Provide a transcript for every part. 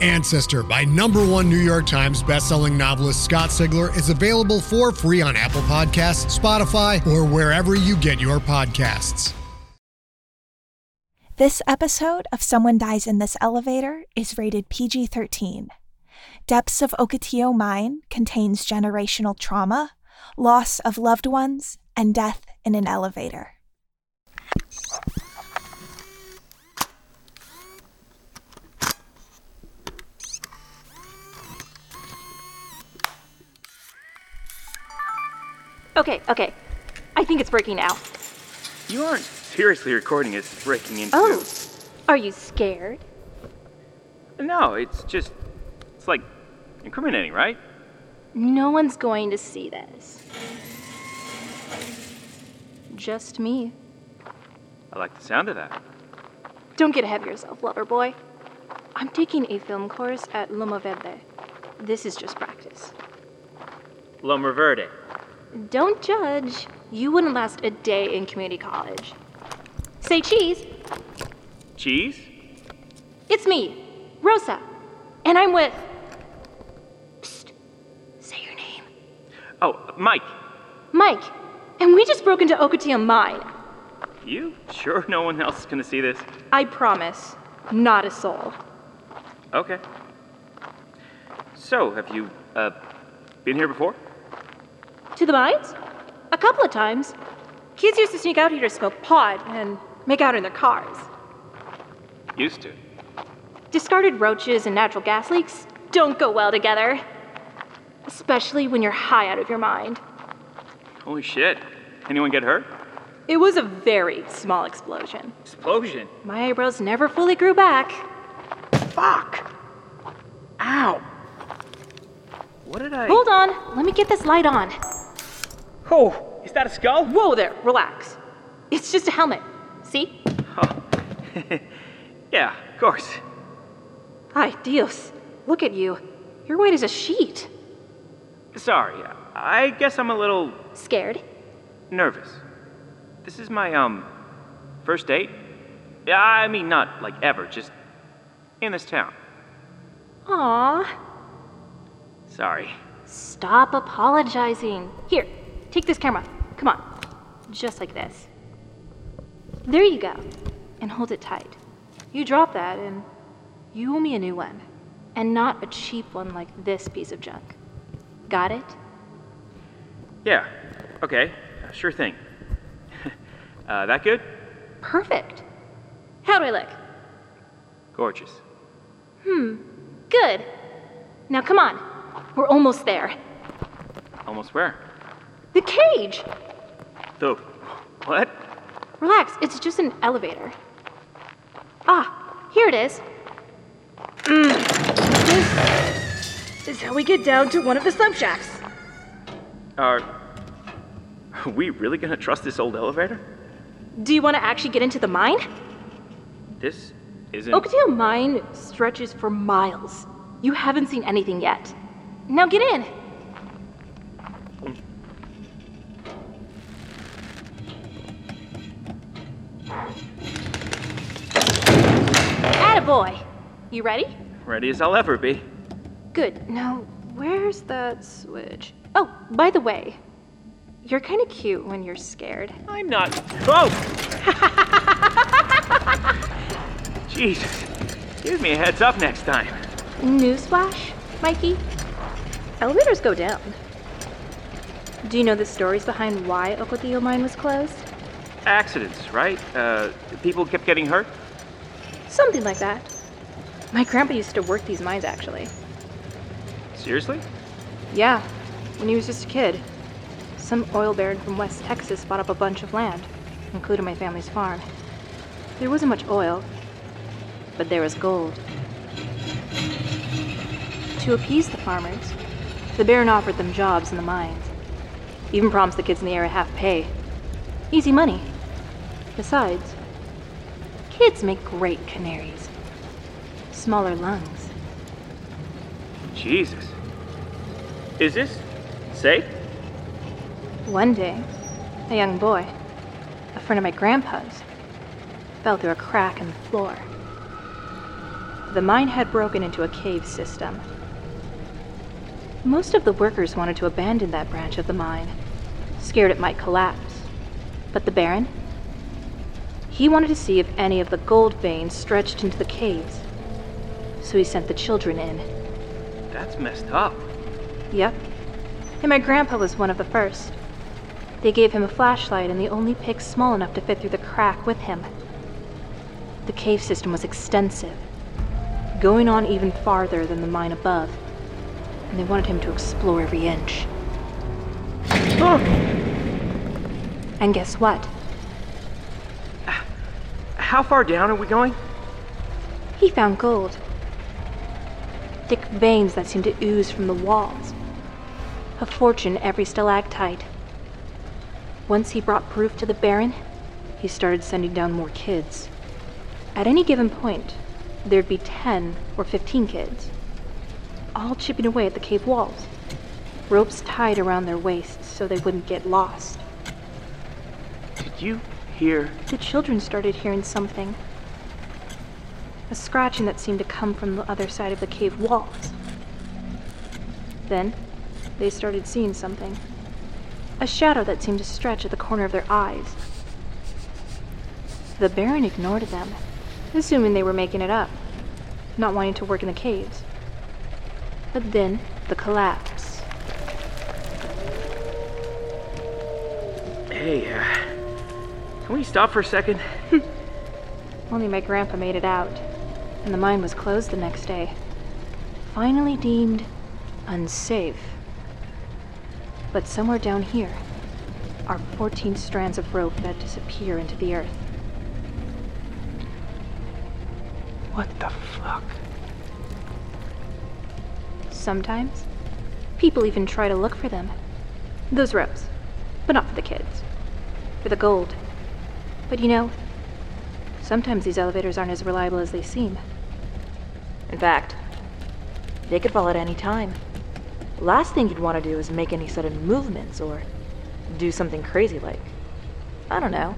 Ancestor by number one New York Times bestselling novelist Scott Sigler is available for free on Apple Podcasts, Spotify, or wherever you get your podcasts. This episode of Someone Dies in This Elevator is rated PG 13. Depths of Ocotillo Mine contains generational trauma, loss of loved ones, and death in an elevator. Okay, okay. I think it's breaking now. You aren't seriously recording it breaking into. Oh, are you scared? No, it's just. It's like incriminating, right? No one's going to see this. Just me. I like the sound of that. Don't get ahead of yourself, lover boy. I'm taking a film course at Loma Verde. This is just practice. Loma Verde. Don't judge. You wouldn't last a day in community college. Say cheese. Cheese? It's me, Rosa. And I'm with. Psst. Say your name. Oh, Mike. Mike. And we just broke into Ocotillo Mine. You sure no one else is gonna see this? I promise. Not a soul. Okay. So, have you, uh, been here before? To the mines? A couple of times. Kids used to sneak out here to smoke pot and make out in their cars. Used to. Discarded roaches and natural gas leaks don't go well together. Especially when you're high out of your mind. Holy shit. Anyone get hurt? It was a very small explosion. Explosion. My eyebrows never fully grew back. Fuck! Ow! What did I. Hold on, let me get this light on. Oh, is that a skull? Whoa there, relax. It's just a helmet. See? Oh. yeah, of course. Ay, Dios. Look at you. You're white as a sheet. Sorry, I guess I'm a little Scared? nervous. This is my, um, first date? Yeah, I mean, not like ever, just in this town. Aw. Sorry. Stop apologizing. Here, take this camera. Come on. Just like this. There you go. And hold it tight. You drop that, and you owe me a new one. And not a cheap one like this piece of junk. Got it? Yeah, okay, uh, sure thing. uh, that good? Perfect. How do I look? Gorgeous. Hmm. Good. Now come on. We're almost there. Almost where? The cage! The. What? Relax, it's just an elevator. Ah, here it is. Mm. This is how we get down to one of the slump shacks. Are. Are we really gonna trust this old elevator? Do you want to actually get into the mine? This isn't. Ocotillo Mine stretches for miles. You haven't seen anything yet. Now get in. You ready? Ready as I'll ever be. Good. Now, where's that switch? Oh, by the way, you're kind of cute when you're scared. I'm not. Oh! Jesus. Give me a heads up next time. Newsflash, Mikey? Elevators go down. Do you know the stories behind why Ocotillo Mine was closed? Accidents, right? Uh, people kept getting hurt? Something like that. My grandpa used to work these mines, actually. Seriously? Yeah, when he was just a kid. Some oil baron from West Texas bought up a bunch of land, including my family's farm. There wasn't much oil, but there was gold. To appease the farmers, the baron offered them jobs in the mines. Even promised the kids in the area half pay. Easy money. Besides, kids make great canaries. Smaller lungs. Jesus. Is this safe? One day, a young boy, a friend of my grandpa's, fell through a crack in the floor. The mine had broken into a cave system. Most of the workers wanted to abandon that branch of the mine, scared it might collapse. But the Baron? He wanted to see if any of the gold veins stretched into the caves. So he sent the children in. That's messed up. Yep. And my grandpa was one of the first. They gave him a flashlight and the only pick small enough to fit through the crack with him. The cave system was extensive, going on even farther than the mine above, and they wanted him to explore every inch. And guess what? How far down are we going? He found gold. Thick veins that seemed to ooze from the walls. A fortune every stalactite. Once he brought proof to the Baron, he started sending down more kids. At any given point, there'd be 10 or 15 kids, all chipping away at the cave walls, ropes tied around their waists so they wouldn't get lost. Did you hear? The children started hearing something. A scratching that seemed to come from the other side of the cave walls. Then, they started seeing something. A shadow that seemed to stretch at the corner of their eyes. The Baron ignored them, assuming they were making it up, not wanting to work in the caves. But then, the collapse. Hey, uh, can we stop for a second? Only my grandpa made it out, and the mine was closed the next day. Finally deemed unsafe. But somewhere down here are 14 strands of rope that disappear into the earth. What the fuck? Sometimes, people even try to look for them. Those ropes. But not for the kids. For the gold. But you know, sometimes these elevators aren't as reliable as they seem. In fact, they could fall at any time. Last thing you'd want to do is make any sudden movements or do something crazy like, I don't know,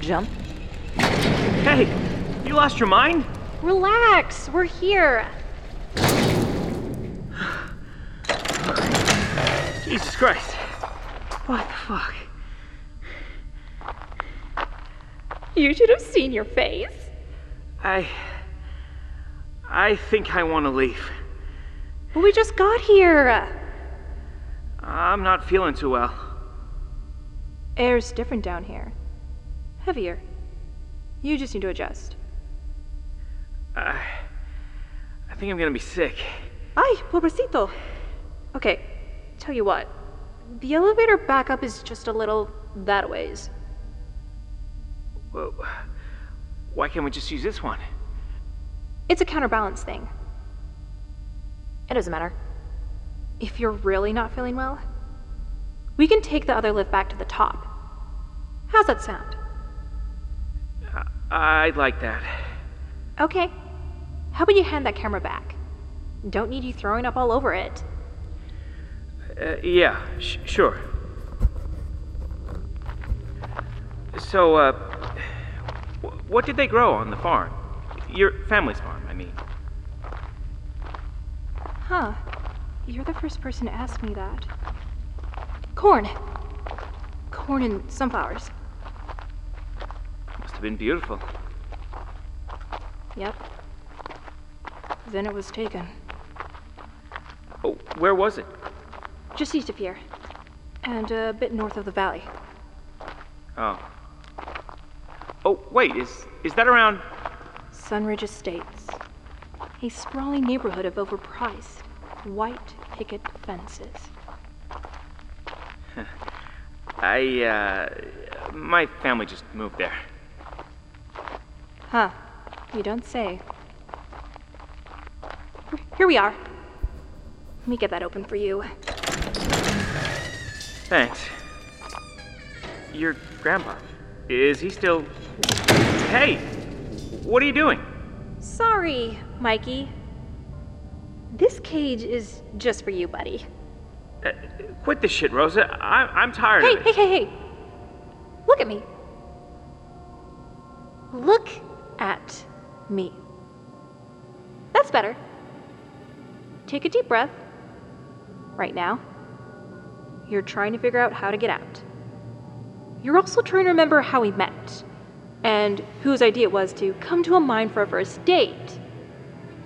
jump. Hey, you lost your mind? Relax, we're here. Jesus Christ. What the fuck? You should have seen your face. I. I think I want to leave. But we just got here. I'm not feeling too well. Air's different down here. Heavier. You just need to adjust. I. I think I'm gonna be sick. Ay, pobrecito. Okay, tell you what. The elevator back up is just a little that ways. Whoa. Why can't we just use this one? It's a counterbalance thing. It doesn't matter. If you're really not feeling well, we can take the other lift back to the top. How's that sound? I'd like that. Okay. How about you hand that camera back? Don't need you throwing up all over it. Uh, yeah, sh- sure. So, uh, What did they grow on the farm? Your family's farm, I mean. Huh. You're the first person to ask me that. Corn. Corn and sunflowers. Must have been beautiful. Yep. Then it was taken. Oh, where was it? Just east of here. And a bit north of the valley. Oh. Oh, wait, is is that around Sunridge Estates. A sprawling neighborhood of overpriced, white picket fences. I uh my family just moved there. Huh. You don't say. Here we are. Let me get that open for you. Thanks. Your grandpa. Is he still Hey! What are you doing? Sorry, Mikey. This cage is just for you, buddy. Uh, quit this shit, Rosa. I'm I'm tired Hey, of it. hey, hey, hey! Look at me. Look at me. That's better. Take a deep breath. Right now. You're trying to figure out how to get out. You're also trying to remember how we met and whose idea it was to come to a mine for a first date.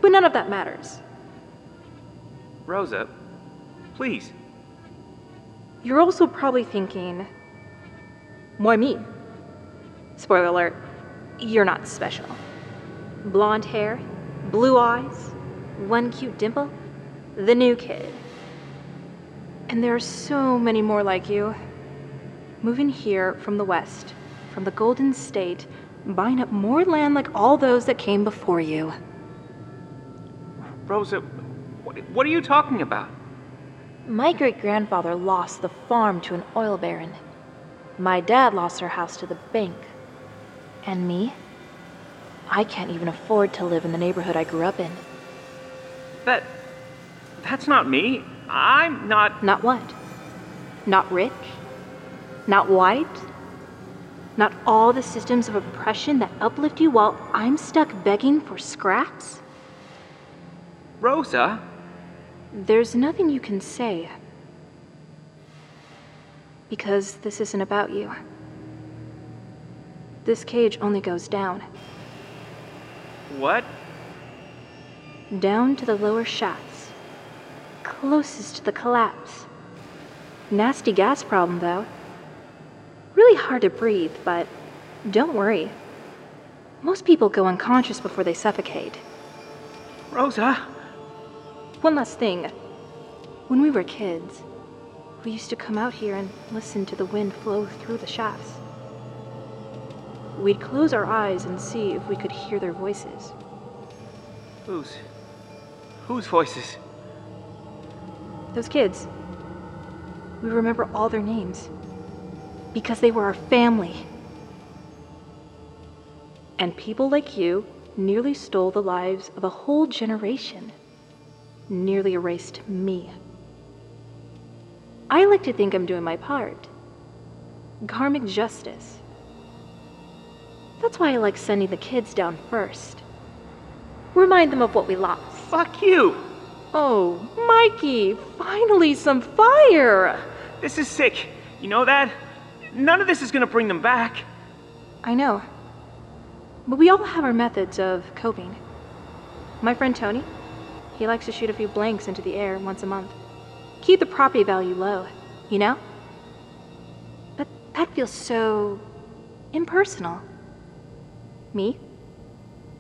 But none of that matters. Rosa, please. You're also probably thinking, why me? Spoiler alert, you're not special. Blonde hair, blue eyes, one cute dimple, the new kid. And there are so many more like you. Moving here from the west, from the Golden State, buying up more land like all those that came before you. Rosa, what, what are you talking about? My great grandfather lost the farm to an oil baron. My dad lost our house to the bank. And me? I can't even afford to live in the neighborhood I grew up in. That that's not me. I'm not Not what? Not rich? Not white? Not all the systems of oppression that uplift you while I'm stuck begging for scraps? Rosa. There's nothing you can say. Because this isn't about you. This cage only goes down. What? Down to the lower shafts. Closest to the collapse. Nasty gas problem, though. Really hard to breathe, but don't worry. Most people go unconscious before they suffocate. Rosa. One last thing. When we were kids, we used to come out here and listen to the wind flow through the shafts. We'd close our eyes and see if we could hear their voices. Whose? Whose voices? Those kids. We remember all their names. Because they were our family. And people like you nearly stole the lives of a whole generation. Nearly erased me. I like to think I'm doing my part. Karmic justice. That's why I like sending the kids down first. Remind them of what we lost. Fuck you. Oh, Mikey, finally some fire! This is sick. You know that? None of this is gonna bring them back. I know. But we all have our methods of coping. My friend Tony, he likes to shoot a few blanks into the air once a month. Keep the property value low, you know? But that feels so impersonal. Me?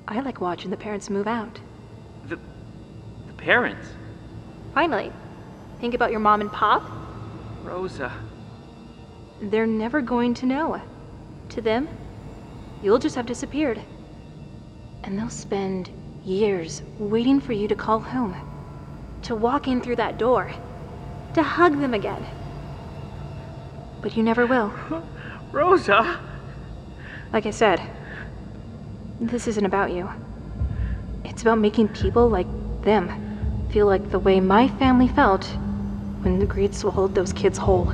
I like watching the parents move out. The the parents. Finally, think about your mom and pop. Rosa. They're never going to know. To them, you'll just have disappeared. And they'll spend years waiting for you to call home, to walk in through that door, to hug them again. But you never will. Rosa. Like I said, this isn't about you. It's about making people like them feel like the way my family felt when the greed swallowed those kids whole.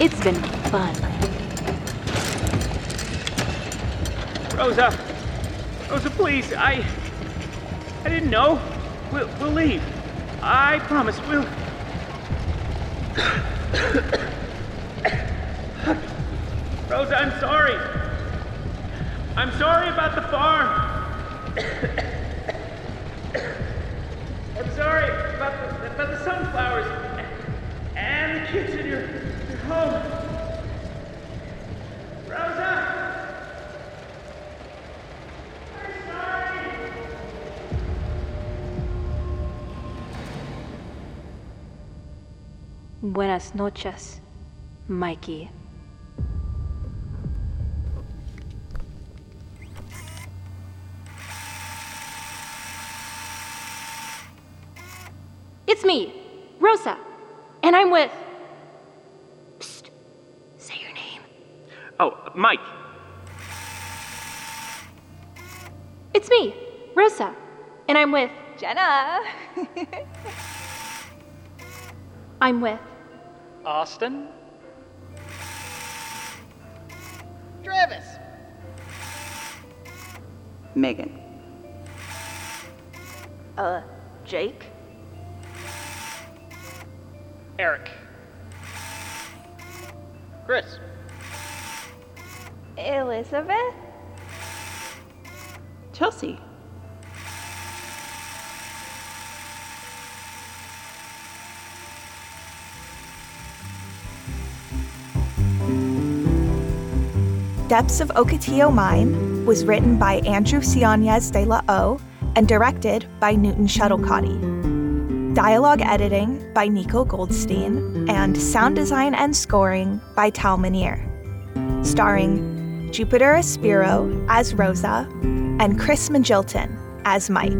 It's been fun. Rosa! Rosa, please, I. I didn't know. We'll, we'll leave. I promise we'll. Rosa, I'm sorry. I'm sorry about the farm. I'm sorry about the, about the sunflowers and the kids in your, Buenas noches, Mikey. It's me, Rosa, and I'm with. Psst. Say your name. Oh, Mike. It's me, Rosa, and I'm with. Jenna! I'm with. Austin? Travis. Megan. Uh, Jake? Eric. Chris. Elizabeth? Chelsea. Depths of Ocotillo Mine was written by Andrew Siañez de la O and directed by Newton Schottelkotte. Dialogue editing by Nikko Golstein and sound design and scoring by Tal Minear. Starring Jupiter Aispuro as Rosa and Chris Magilton as Mike.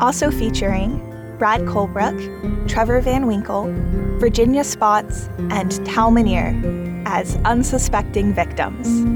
Also featuring Brad Colebrook, Trevor Van Winkle, Virginia Spotts, and Tal Minear as unsuspecting victims.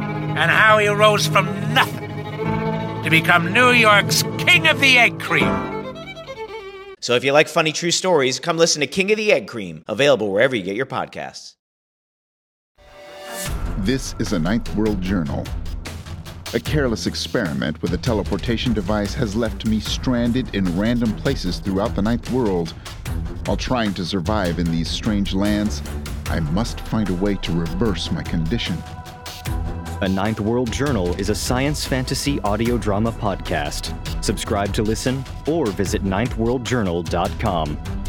and how he rose from nothing to become New York's King of the Egg Cream. So if you like funny true stories, come listen to King of the Egg Cream, available wherever you get your podcasts. This is a Ninth World Journal. A careless experiment with a teleportation device has left me stranded in random places throughout the Ninth World. While trying to survive in these strange lands, I must find a way to reverse my condition. A Ninth World Journal is a science fantasy audio drama podcast. Subscribe to listen or visit ninthworldjournal.com.